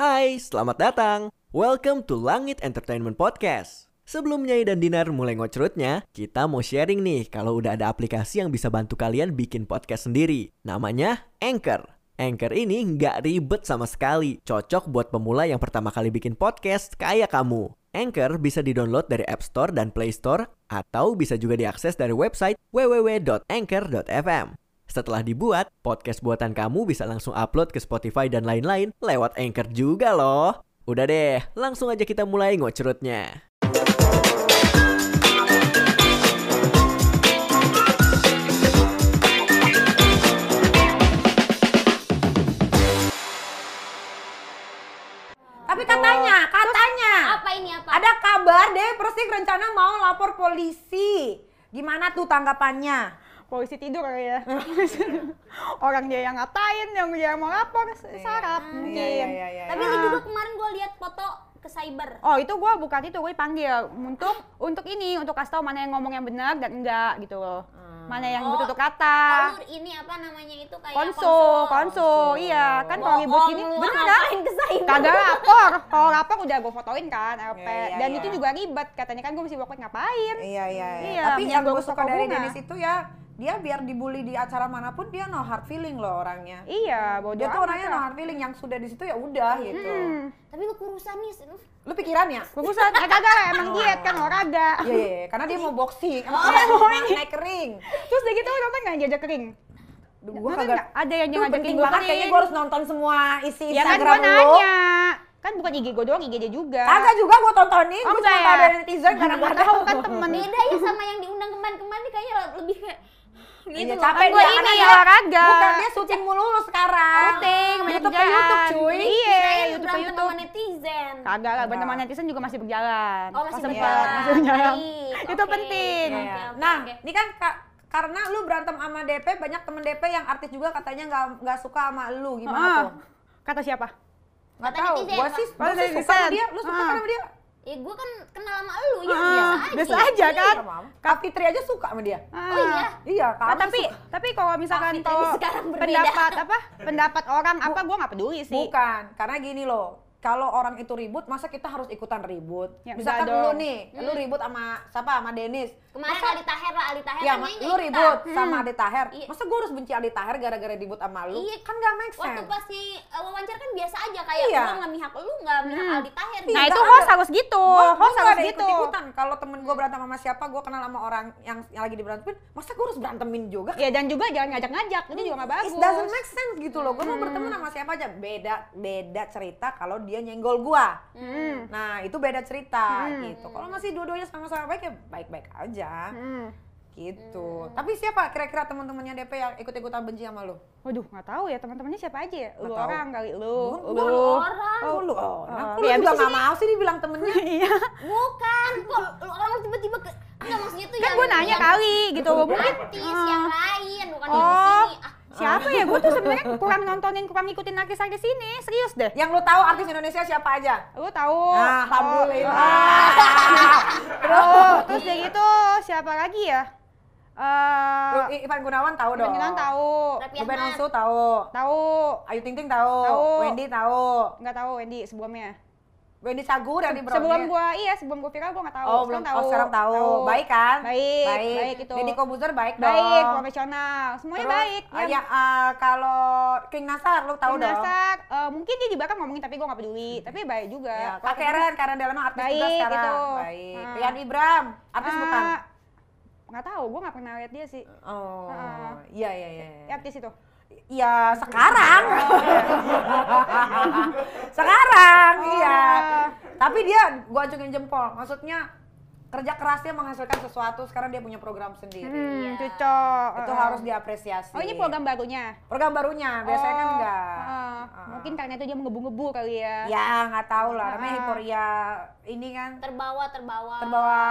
Hai, selamat datang. Welcome to Langit Entertainment Podcast. Sebelum Nyai dan Dinar mulai ngocrutnya, kita mau sharing nih kalau udah ada aplikasi yang bisa bantu kalian bikin podcast sendiri. Namanya Anchor. Anchor ini nggak ribet sama sekali. Cocok buat pemula yang pertama kali bikin podcast kayak kamu. Anchor bisa didownload dari App Store dan Play Store atau bisa juga diakses dari website www.anchor.fm. Setelah dibuat, podcast buatan kamu bisa langsung upload ke Spotify dan lain-lain lewat Anchor juga loh. Udah deh, langsung aja kita mulai ngocrutnya. Tapi katanya, katanya Apa ini apa? ada kabar deh Persik rencana mau lapor polisi. Gimana tuh tanggapannya? Polisi tidur kali ya. Orang dia yang ngatain yang dia mau lapor sarap mungkin. Iya, iya, iya, Tapi iya. lu juga kemarin gue lihat foto ke cyber. oh itu gue bukan itu gue panggil untuk untuk ini untuk kasih tahu mana yang ngomong yang benar dan enggak gitu loh. Mana yang Oh, betul kata. Oh, ini apa namanya itu kayak konsul konsul. iya kan kalau ribut gini lu, bener kan? kagak lapor. Kalau lapor udah gue fotoin kan LP Iya, iya, dan iya. itu juga ribet. Katanya kan gue mesti work ngapain? Iya, iya, iya. Iya, Tapi yang gue suka dari. Dennis itu ya, dia biar dibully di acara mana pun dia no hard feeling loh orangnya. iya bodo Dia tuh orangnya no hard feeling yang sudah di situ ya udah gitu. Hmm. Tapi lu kurusan nih. lu. Lu pikiran ya? Kurusan, eh kagak lah, emang diet kan olahraga. Iya, iya, iya. karena dia mau boxing, emang Oh, dia mau naik kering. Terus udah gitu nonton nggak jajak kering? Duh, Nonton Gua kagak? Ada yang ngajakin penting gua banget kayaknya gue harus nonton semua isi Ya kan Instagram gua lu. nanya. Kan bukan IG gue doang, IG dia juga. Kagak juga gue tontonin, Oh, gue cuma ya? tahu dari netizen Karena gue tahu kan temen. Beda ya sama yang diundang kemarin-kemarin nih kayaknya lebih kayak gitu. Loh. capek Kan dia ini dia- olahraga. Bukan dia syuting mulu lu sekarang. Syuting, banyak YouTube ke. YouTube cuy. Iya, YouTube ke YouTube. netizen. Kagak lah, berantem Enggak. netizen juga masih berjalan. Oh, masih berjalan. Masih berjalan. Itu penting. Nah, ini kan Kak, karena lu berantem sama DP, banyak temen DP yang artis juga katanya nggak nggak suka sama lu. Gimana Ah, tuh? Kata siapa? Tahu. netizen, Gua sih, sih suka sama dia. Lu suka Ah. sama dia? Ya gue kan kenal sama lu ya Ah, biasa aja. biasa aja kan? Iya, Mam. Kak Fitri aja suka sama dia. Oh iya. Iya, kamu tapi suka. tapi kalau misalkan pendapat apa pendapat orang apa gue nggak peduli sih Bukan, karena gini loh. Kalau orang itu ribut, masa kita harus ikutan ribut? Ya, Misalkan lu nih, lu ribut sama siapa? Sama Denis. Kemarin Masa- Ali Taher lah, Ali Taher Ya, kan lu kita. ribut sama Adi Taher. Iya. Masa gue harus benci Adi Taher gara-gara ribut sama lu? Iya. Kan gak make Waktu sense. pas di uh, wawancara kan biasa aja kayak Iya. gua nggak mihak lu, nggak mihak Hmm. Aldi Taher. nah Nggak itu host harus gitu Gua, host harus ada gitu ikut-ikutan. Kalau temen gue berantem sama siapa, gue kenal sama orang yang, yang lagi diberantemin, masa gue harus berantemin juga? ya dan juga jangan ngajak-ngajak itu juga nggak bagus It doesn't make sense gitu loh. Gue mau berteman sama siapa aja. Beda beda cerita kalau dia nyenggol gua. Hmm. Nah, itu beda cerita Hmm. gitu. Kalau masih dua-duanya sama-sama baik ya baik-baik aja. Hmm. Gitu. Tapi siapa kira-kira teman-temannya DP yang ikut-ikutan benci sama lu? Waduh, nggak tahu ya teman-temannya siapa aja ya? Lu Nggak tahu. orang kali lu, lu. gua orang. Oh, lu orang. Oh, lu ya, juga abis gak mau sih dibilang temennya? Iya. Bukan, kok lu orang tiba-tiba ke Enggak maksudnya tuh Kan gue nanya kali gitu. Mungkin Ah. yang lain bukan yang di Oh, sini. Siapa ya? Gue tuh sebenarnya kurang nontonin, kurang ngikutin artis-artis ini. Serius deh. Yang lu tahu artis Indonesia siapa aja? Lu tahu? Nah, Oh, alhamdulillah. Terus, terus kayak gitu siapa lagi ya? Eh, I- Ivan Gunawan tahu dong. Pemimpinan tahu. Raffi Ruben. Onsu tahu. Tahu. Ayu Ting Ting tahu. Tahu. Wendy tahu. Nggak tahu Wendy sebelumnya. Wendy Sagur yang di Broadway. Sebelum gua iya, sebelum gua viral gua nggak tahu. Oh, belum tahu. Oh, sekarang tahu. Baik kan? Baik, Baik. baik itu. Deddy Kobuzer baik dong. Baik, profesional. Semuanya Terus, baik. ah, ya, ah, kalau King Nasar lu tahu King dong. Nasar, eh, mungkin dia di belakang ngomongin tapi gua nggak peduli. Tapi baik juga. Ya, Kak Karen, Karen Delano artis juga Baik, sekarang. itu. Baik. Ah. Rian Ibram, artis Ah, bukan? Nggak tahu, gua nggak pernah lihat dia sih. Oh, iya iya iya. Ya, artis itu. Ya sekarang. sekarang, Oh, iya. Tapi dia gua acungin jempol. Maksudnya kerja kerasnya menghasilkan sesuatu. Sekarang dia punya program sendiri. Hmm, Iya. cocok. Itu Eh, harus diapresiasi. Oh, ini program barunya. Program barunya. Biasanya kan Oh, enggak. eh, Ah. Mungkin karena itu dia menggebu-gebu kali ya. Ya nggak tahu lah. Namanya Ah. Hiporia ini kan terbawa terbawa. terbawa.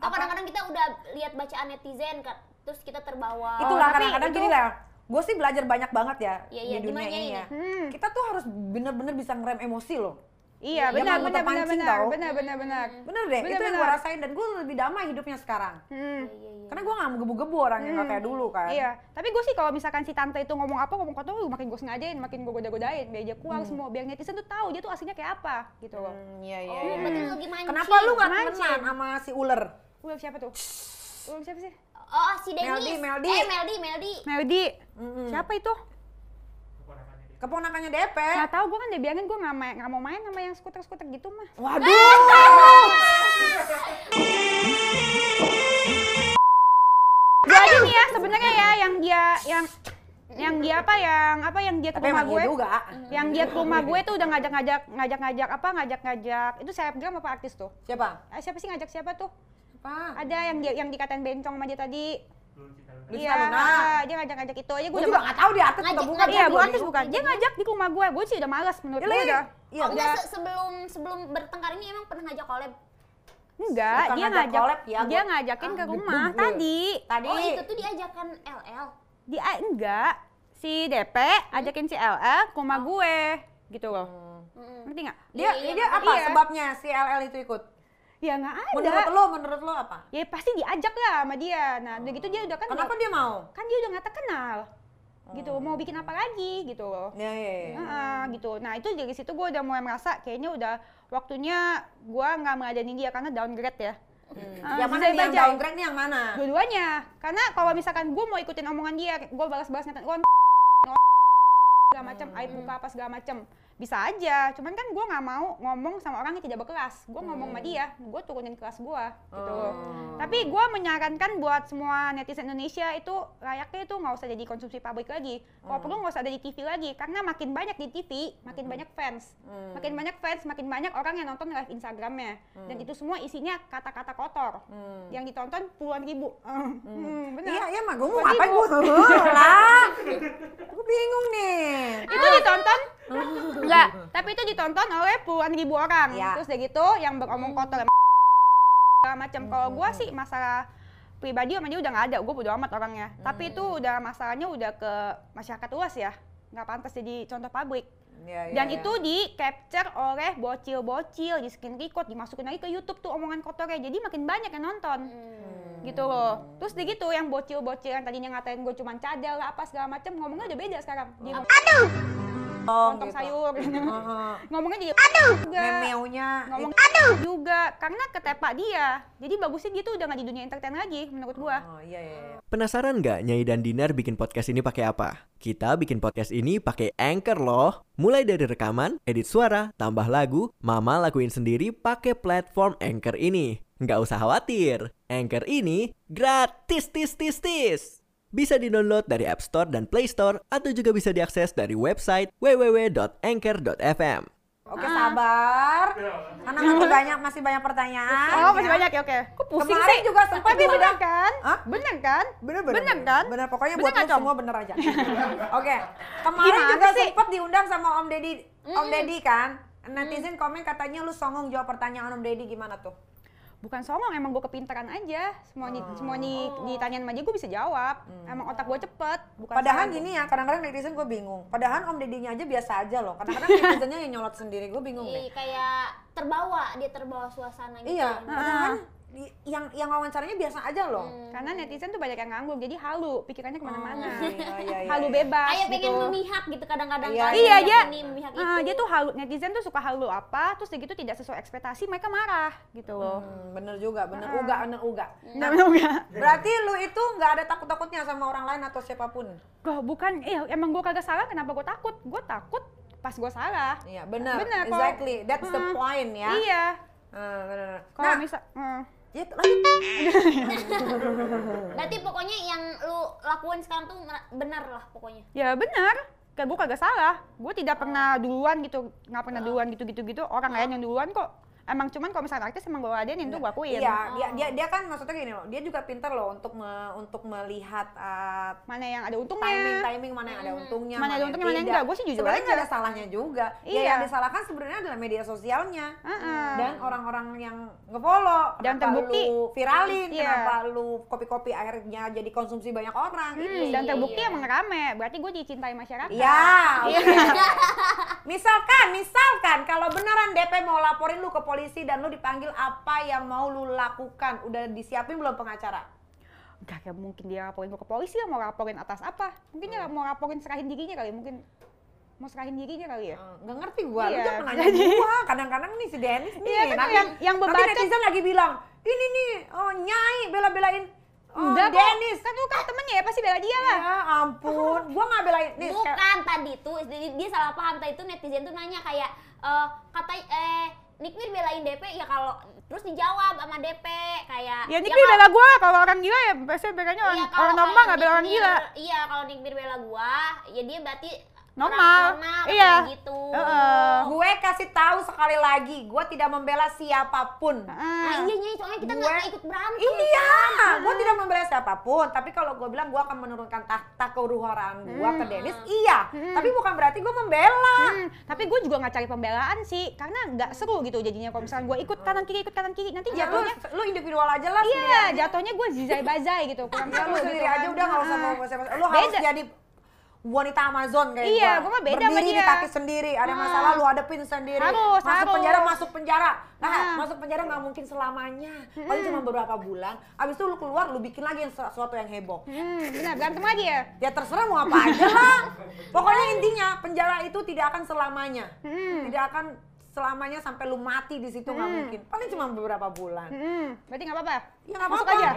Kadang-kadang kita udah lihat bacaan netizen kan, terus kita terbawa. Itulah tapi kadang-kadang itu- gini lah. Gue sih belajar banyak banget ya Iya, iya, di dunia gimana ini ini? ya. Hmm. Kita tuh harus bener-bener bisa ngerem emosi loh. Iya, benar, benar, benar, terpancing benar, benar, benar, benar. Bener deh, Bener, itu yang bener. gue rasain dan gue lebih damai hidupnya sekarang. Hmm. Karena gue gak menggebu-gebu orangnya nggak kayak dulu kan. Iya, tapi gue sih kalau misalkan si tante itu ngomong apa, ngomong kotor, makin gue sengajain, makin gue goda-godain, biar dia keluar semua, biar netizen tuh tahu dia tuh aslinya kayak apa, gitu loh. Hmm, iya, iya, Oh, iya. Kenapa lu gak temenan sama si ular? Udah siapa tuh? Udah siapa sih? Oh, si Dennis. Meldi, Meldi. Eh, Meldi, Meldi. Melody. Mm-mm. Siapa itu? Keponakannya DP. Nggak tahu, gue kan udah bilangin gue nggak main, nggak mau main sama yang skuter-skuter gitu mah. Waduh. Dia aja nih ya, sebenarnya ya, yang dia, yang yang dia apa yang apa yang dia ke Tapi rumah gue iya juga. yang dia ke rumah gue tuh udah ngajak-ngajak ngajak-ngajak apa ngajak-ngajak itu selebgram apa artis tuh Siapa? eh, siapa sih ngajak siapa tuh Apa? ada yang dia yang dikatain bencong sama dia tadi iya dia ngajak-ngajak itu aja gue Gue udah juga gak tahu dia artis Ngajak- atau bukan. ngajak iya belum artis bukan dia ngajak di rumah gue gue sih udah malas menurut gue iya. udah Iya, oh, udah. sebelum sebelum bertengkar ini emang pernah ngajak collab. enggak dia ngajak collab ya, dia ngajakin ke Ah, rumah tadi Tadi. Oh, itu tuh diajakan LL. dia enggak si DP ajakin si LL ke rumah gue gitu loh Mm-mm. ngerti nggak Dia, Iya, iya, dia apa iya. sebabnya si LL itu ikut? Ya nggak ada. Menurut lo, menurut lo apa? ya pasti diajak lah sama dia. Nah udah gitu dia udah kan Kenapa dia mau? kan dia udah nggak terkenal. Gitu mau bikin apa lagi gitu loh. Ya, ya, ya. Heeh, gitu. Nah itu dari situ gue udah mulai merasa kayaknya udah waktunya gue nggak meladenin dia karena downgrade ya. Ah, yang mana nih? Yang downgrade nih yang mana? dua-duanya. Karena kalau misalkan gue mau ikutin omongan dia gue balas-balas ngatain gue segala macam aib muka apa segala macam bisa aja cuman kan gue nggak mau ngomong sama orang yang tidak berkelas. Gue ngomong sama dia gue turunin kelas gue gitu. Oh. tapi gue menyarankan buat semua netizen Indonesia itu layaknya itu nggak usah jadi konsumsi pabrik lagi. Kalau perlu nggak usah ada di TV lagi karena makin banyak di TV makin banyak fans. Hmm. makin banyak fans makin banyak orang yang nonton live Instagramnya. Dan itu semua isinya kata-kata kotor. Hmm. yang ditonton puluhan ribu. Hmm, bener Iya, iya mah gue mau ribu. gue lah. Gue bingung nih. itu ditonton enggak tapi itu ditonton oleh puluhan ribu orang. Ya. terus udah gitu yang beromong kotor segala macam. Kalau gua sih masalah pribadi sama dia udah nggak ada. Gue bodo amat orangnya. Tapi itu udah masalahnya udah ke masyarakat luas ya. Nggak pantas jadi contoh pabrik Ya, ya, dan ya. itu di capture oleh bocil-bocil di screen record dimasukin lagi ke YouTube tuh omongan kotornya. Jadi makin banyak yang nonton. Gitu loh. Terus di gitu yang bocil-bocil yang tadinya ngatain gue cuman cadel lah apa segala macam ngomongnya udah beda sekarang. Dia ngomong Oh, lontong gitu. sayur ngomongnya jadi aduh juga Memeunya ngomong aduh juga karena ketepak dia jadi bagusnya dia tuh udah nggak di dunia entertain lagi menurut gua Oh, iya, iya, iya. Penasaran nggak Nyai dan Dinar bikin podcast ini pakai apa? Kita bikin podcast ini pakai Anchor loh. Mulai dari rekaman, edit suara, tambah lagu, Mama lakuin sendiri pakai platform Anchor ini. Nggak usah khawatir, Anchor ini gratis tis tis tis. Bisa di-download dari App Store dan Play Store atau juga bisa diakses dari website www.anchor.fm. Oke, sabar. Karena masih banyak masih banyak pertanyaan. oh masih ya. banyak ya oke kok pusing Kemarin sih juga sempat tapi bener kan Hah? bener kan Bener bener Bener kan? Bener pokoknya Bener buat lu semua bener aja. Oke. Kemarin Gimana juga sih? sempat diundang sama Om Deddy. Om Deddy kan. Netizen komen katanya lu songong jawab pertanyaan Om Deddy gimana tuh? Bukan songong emang gue kepintaran aja semua di, semua di, ditanyain sama dia gue bisa jawab emang otak gue cepet bukan Padahal gini ya, kadang-kadang netizen gue bingung. Padahal Om Deddy-nya aja biasa aja loh. Kadang-kadang netizennya yang nyolot sendiri, gue bingung deh. Iya, kayak terbawa, dia terbawa suasana gitu. Iya, ya. padahal di- yang yang wawancaranya biasa aja loh. karena netizen tuh banyak yang nganggur jadi halu pikirannya ke mana-mana Oh, iya, iya, iya, halu iya. bebas Kayak pengen gitu. memihak gitu kadang-kadang Iya, kan. iya dia ini, memihak ah, itu. dia tuh halu netizen tuh suka halu apa terus dia gitu tidak sesuai ekspektasi mereka marah gitu loh Hmm, bener juga, bener uga, bener uga. Nah, enggak Berarti lu itu nggak ada takut-takutnya sama orang lain atau siapa pun? Gak, bukan eh emang gue kagak salah kenapa gue takut gue takut pas gue salah Iya, benar. Bener, kalau- exactly. That's the Hmm. point ya. iya Ah, bener, bener. kalau Nah, misal hmm. Ya, lanjut. Berarti pokoknya yang lu lakuin sekarang tuh benar lah pokoknya. ya benar. Kayak gue kagak salah. Gue tidak pernah duluan gitu nggak pernah duluan gitu gitu gitu orang lain yang duluan kok emang cuman kalau misalnya artis emang gue adenin tuh gue akuin Iya, dia dia dia kan maksudnya gini loh. Dia juga pintar loh untuk me- untuk melihat uh, mana yang ada untungnya timing timing mana yang ada untungnya, Mana ada yang untungnya, mana yang tidak. enggak. Gua sih jujur Sebenarnya aja. ada salahnya juga. Ya Iya. yang disalahkan sebenarnya adalah media sosialnya Heeh. dan orang-orang yang ngefollow. Dan terbukti. lu viralin, Iya. kenapa lu kopi-kopi akhirnya jadi konsumsi banyak orang. Hmm, Itu. dan terbukti iya. emang rame berarti gue dicintai masyarakat Iya. Iya. oke. misalkan, misalkan kalau beneran DP mau laporin lu ke polisi dan lu dipanggil apa yang mau lu lakukan? Udah disiapin belum pengacara? Gak kayak mungkin dia laporin ke polisi ya mau laporin atas apa? Mungkin dia mau laporin serahin dirinya kali, mungkin mau serahin dirinya kali ya. Eh, Nggak ngerti gua, lu Iya, jangan nanya gua. Kadang-kadang nih si Dennis nih, Iya, kan nanti, yang- yang nanti netizen lagi bilang, ini nih, oh nyai bela-belain oh, Enggak kok, Dennis. kan lu kan temennya ya pasti bela dia lah. Ya ampun, gua nggak belain. Nih, sekarang- Bukan tadi tuh dia, dia salah paham tadi tuh netizen tuh nanya kayak eh kata eh Nikmir belain DP ya kalau terus dijawab sama DP kayak Ya Nick kalau- bela gue kalau orang gila ya biasanya belanya orang, Iya, kalau orang normal nggak bela orang gila. Iya, kalau Nikmir bela gua, ya dia berarti Normal. normal Iya. gitu. Heeh. gue kasih tahu sekali lagi, gue tidak membela siapa pun. Nah, Heeh. iya Nyai, soalnya kita Gue- nggak ikut berantem. Iya, gue tidak membela siapa pun. Tapi kalau gue bilang gue akan menurunkan tahta keruharaan gue ke Dennis, iya. Tapi bukan berarti gue membela. Hmm, tapi gue juga nggak cari pembelaan sih, karena nggak seru gitu jadinya kalau misalnya gue ikut kanan kiri ikut kanan kiri nanti Ya, lu, jatuhnya lu individual aja lah. sendiri iya jatuhnya gue zizai bazai gitu kurang Ya, lu seru sendiri gitu aja kan. udah nggak usah mau siapa Lu harus jadi wanita Amazon kayak Iya, gua. mah beda sama Berdiri di dia. kaki sendiri, ada Ah. masalah lu hadepin sendiri. Harus, masuk harus. penjara, masuk penjara. Nah, Ah. masuk penjara nggak mungkin selamanya. Paling cuma beberapa bulan. Abis itu lu keluar, lu bikin lagi yang sesuatu yang heboh. Hmm, benar berantem lagi ya. Ya terserah mau apa aja lah. Pokoknya intinya penjara itu tidak akan selamanya. Hmm. Tidak akan selamanya sampai lu mati di situ nggak mungkin. Paling cuma beberapa bulan. Hmm, berarti nggak apa-apa. Ya nggak Masuk apa-apa. aja.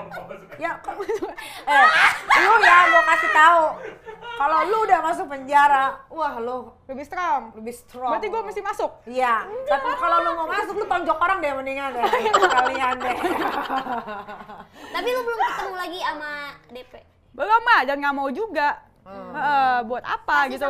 Ya, kok- eh, lu ya gua kasih tahu. Kalau lu udah masuk penjara, wah lu Lebih strong. lebih strong. Berarti gue mesti masuk. Iya, tapi kalau lu mau masuk lu tonjok orang deh mendingan deh. Kalian deh. Tapi lu belum ketemu lagi sama DP. Belum mah dan nggak mau juga. Hmm. Heeh, buat apa Pasti gitu.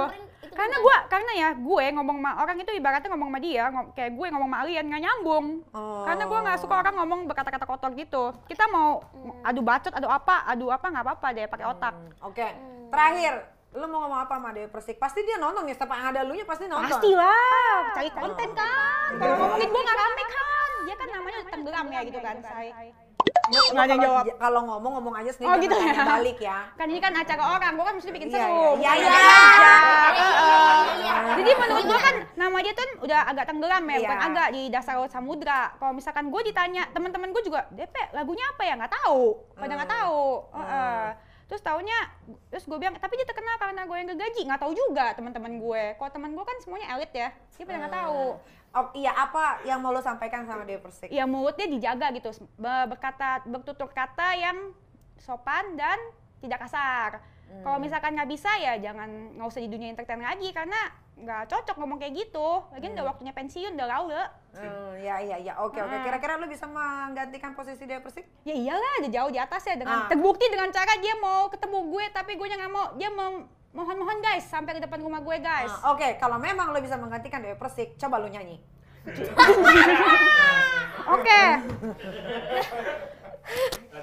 Karena gua karena ya gue ngomong sama orang itu ibaratnya ngomong sama dia, ngom- kayak gue ngomong sama Alian nggak nyambung. Oh. Karena gua nggak suka orang ngomong berkata-kata kotor gitu. Kita mau adu bacot, adu apa, adu apa nggak apa-apa deh pakai otak. Oke, terakhir. Lu mau ngomong apa sama Dewi Persik? Pasti dia nonton ya, siapa yang ada lu nya pasti nonton. Pasti lah, cari konten kan. Kalau ngomongin gua nggak rame kan. Dia kan namanya tenggelam ya gitu kan, say. Kalau- jawab. Kalau ngomong ngomong aja sendiri Oh, gitu ya? balik ya. Kan ini kan acara orang, gua kan mesti bikin Iya, seru. iya, bukan iya, bikin iya. Iya. Jadi menurut gua kan nama dia tuh udah agak tenggelam ya, bukan agak di dasar laut samudra. Kalau misalkan gue ditanya, teman-teman gue juga, DP lagunya apa ya? Nggak tahu, pada nggak Hmm. tahu. Heeh. Terus taunya, terus gue bilang, tapi dia terkenal karena gue yang kegaji. Nggak tahu juga teman-teman gue. Kalau teman gue kan semuanya elit ya, dia pada nggak tahu. Oh, iya apa yang mau lu sampaikan sama Dewi Persik? Ya mulutnya dijaga gitu, be- berkata, bertutur kata yang sopan dan tidak kasar. Kalau misalkan nggak bisa ya jangan nggak usah di dunia entertain lagi karena nggak cocok ngomong kayak gitu. Lagian udah waktunya pensiun, udah laule. Hmm, ya iya iya oke oke. Ah. Kira-kira lu bisa menggantikan posisi Dewi Persik? Ya iyalah, udah jauh di atas ya Ah. dengan terbukti dengan cara dia mau ketemu gue tapi gue nggak mau. Dia mau mohon-mohon guys sampai ke depan rumah gue guys. Ah, Oke, kalau memang lu bisa menggantikan Dewi Persik, coba lu nyanyi. Oke.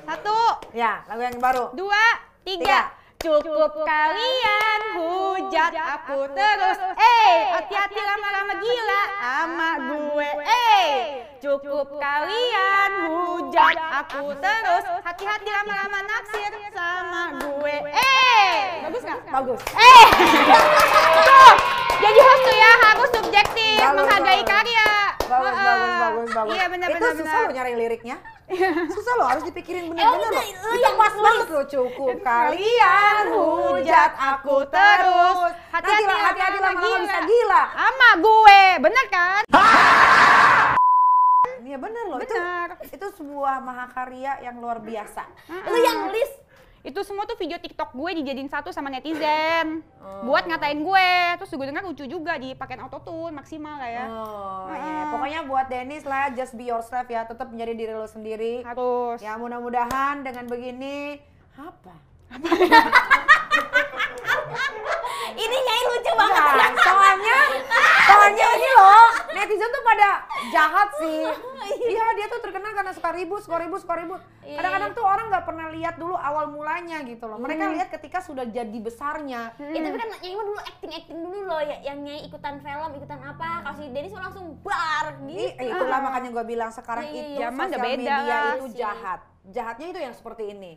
Satu, Ya, lagu yang baru. dua, Tiga. tiga. Cukup kalian hujat aku terus. Eh, hati-hati lama-lama gila sama gue. Eh, cukup kalian hujat aku terus. Hati-hati lama-lama naksir sama gue. Eh, bagus nggak? Bagus. Eh, tuh. Jadi host tuh ya harus subjektif, Bagus, menghargai bagus. karya. Bagus, Heeh. bagus, bagus, bagus. Iya benar Itu benar susah benar. lo nyari liriknya. susah lo harus dipikirin Emang bener-bener itu lo. Itu yang pas nulis? banget lo cukup kalian hujat aku terus. Nanti lah hati-hati lama-lama bisa gila. Sama gue, bener kan? Iya bener loh. Itu Benar. itu sebuah mahakarya yang luar biasa. Lu yang nulis Itu semua tuh video TikTok gue dijadiin satu sama netizen. Oh. Buat ngatain gue. Terus gue dengar lucu juga dipakein autotune maksimal lah ya. Oh, Heeh. iya. Pokoknya buat Dennis lah, just be yourself ya. Tetap menjadi diri lo sendiri. Harus. Ya mudah-mudahan dengan begini apa? ini Nyai lucu banget. Nah, soalnya, soalnya ini loh, netizen tuh pada jahat sih. Iya, dia tuh terkenal karena suka ribut, suka ribut, suka ribut. Iya. Kadang-kadang tuh orang nggak pernah lihat dulu awal mulanya gitu loh. Mereka lihat ketika sudah jadi besarnya. Ya tapi kan Nyai mah dulu acting-acting dulu loh ya, yang Nyai ikutan film, ikutan apa, kalau si mah langsung bar gitu. itulah makanya gue bilang sekarang Iya, iya, itu. Zaman sosial beda media itu sih. jahat. Jahatnya itu yang seperti ini.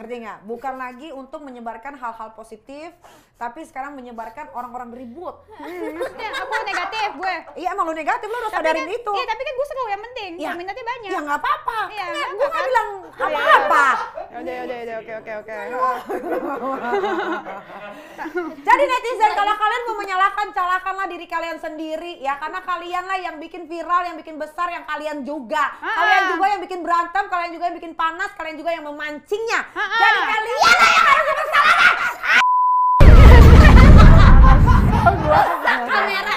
Ngerti nggak? Bukan lagi untuk menyebarkan hal-hal positif, tapi sekarang menyebarkan orang-orang ribut. Aku negatif gue. Iya emang lu negatif, lu harus Tapi sadarin kan, itu. Iya, tapi kan gue seru yang penting. Ya. Peminatnya banyak. Ya nggak apa-apa. Iya, Kan gue apa-apa nggak kan? bilang Iya. apa-apa. Yaudah, yaudah, oke, oke, oke. Jadi netizen kalau kalian mau menyalahkan, salahkanlah diri kalian sendiri ya karena kalian lah yang bikin viral, yang bikin besar, yang kalian juga. Kalian juga yang bikin berantem, kalian juga yang bikin panas, kalian juga yang memancingnya. Jadi kalian rusak kamera.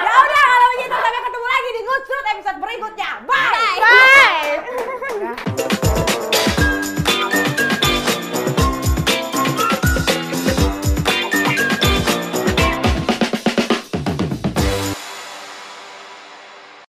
ya udah kalau begitu sampai ketemu lagi di Ngutsrut episode berikutnya.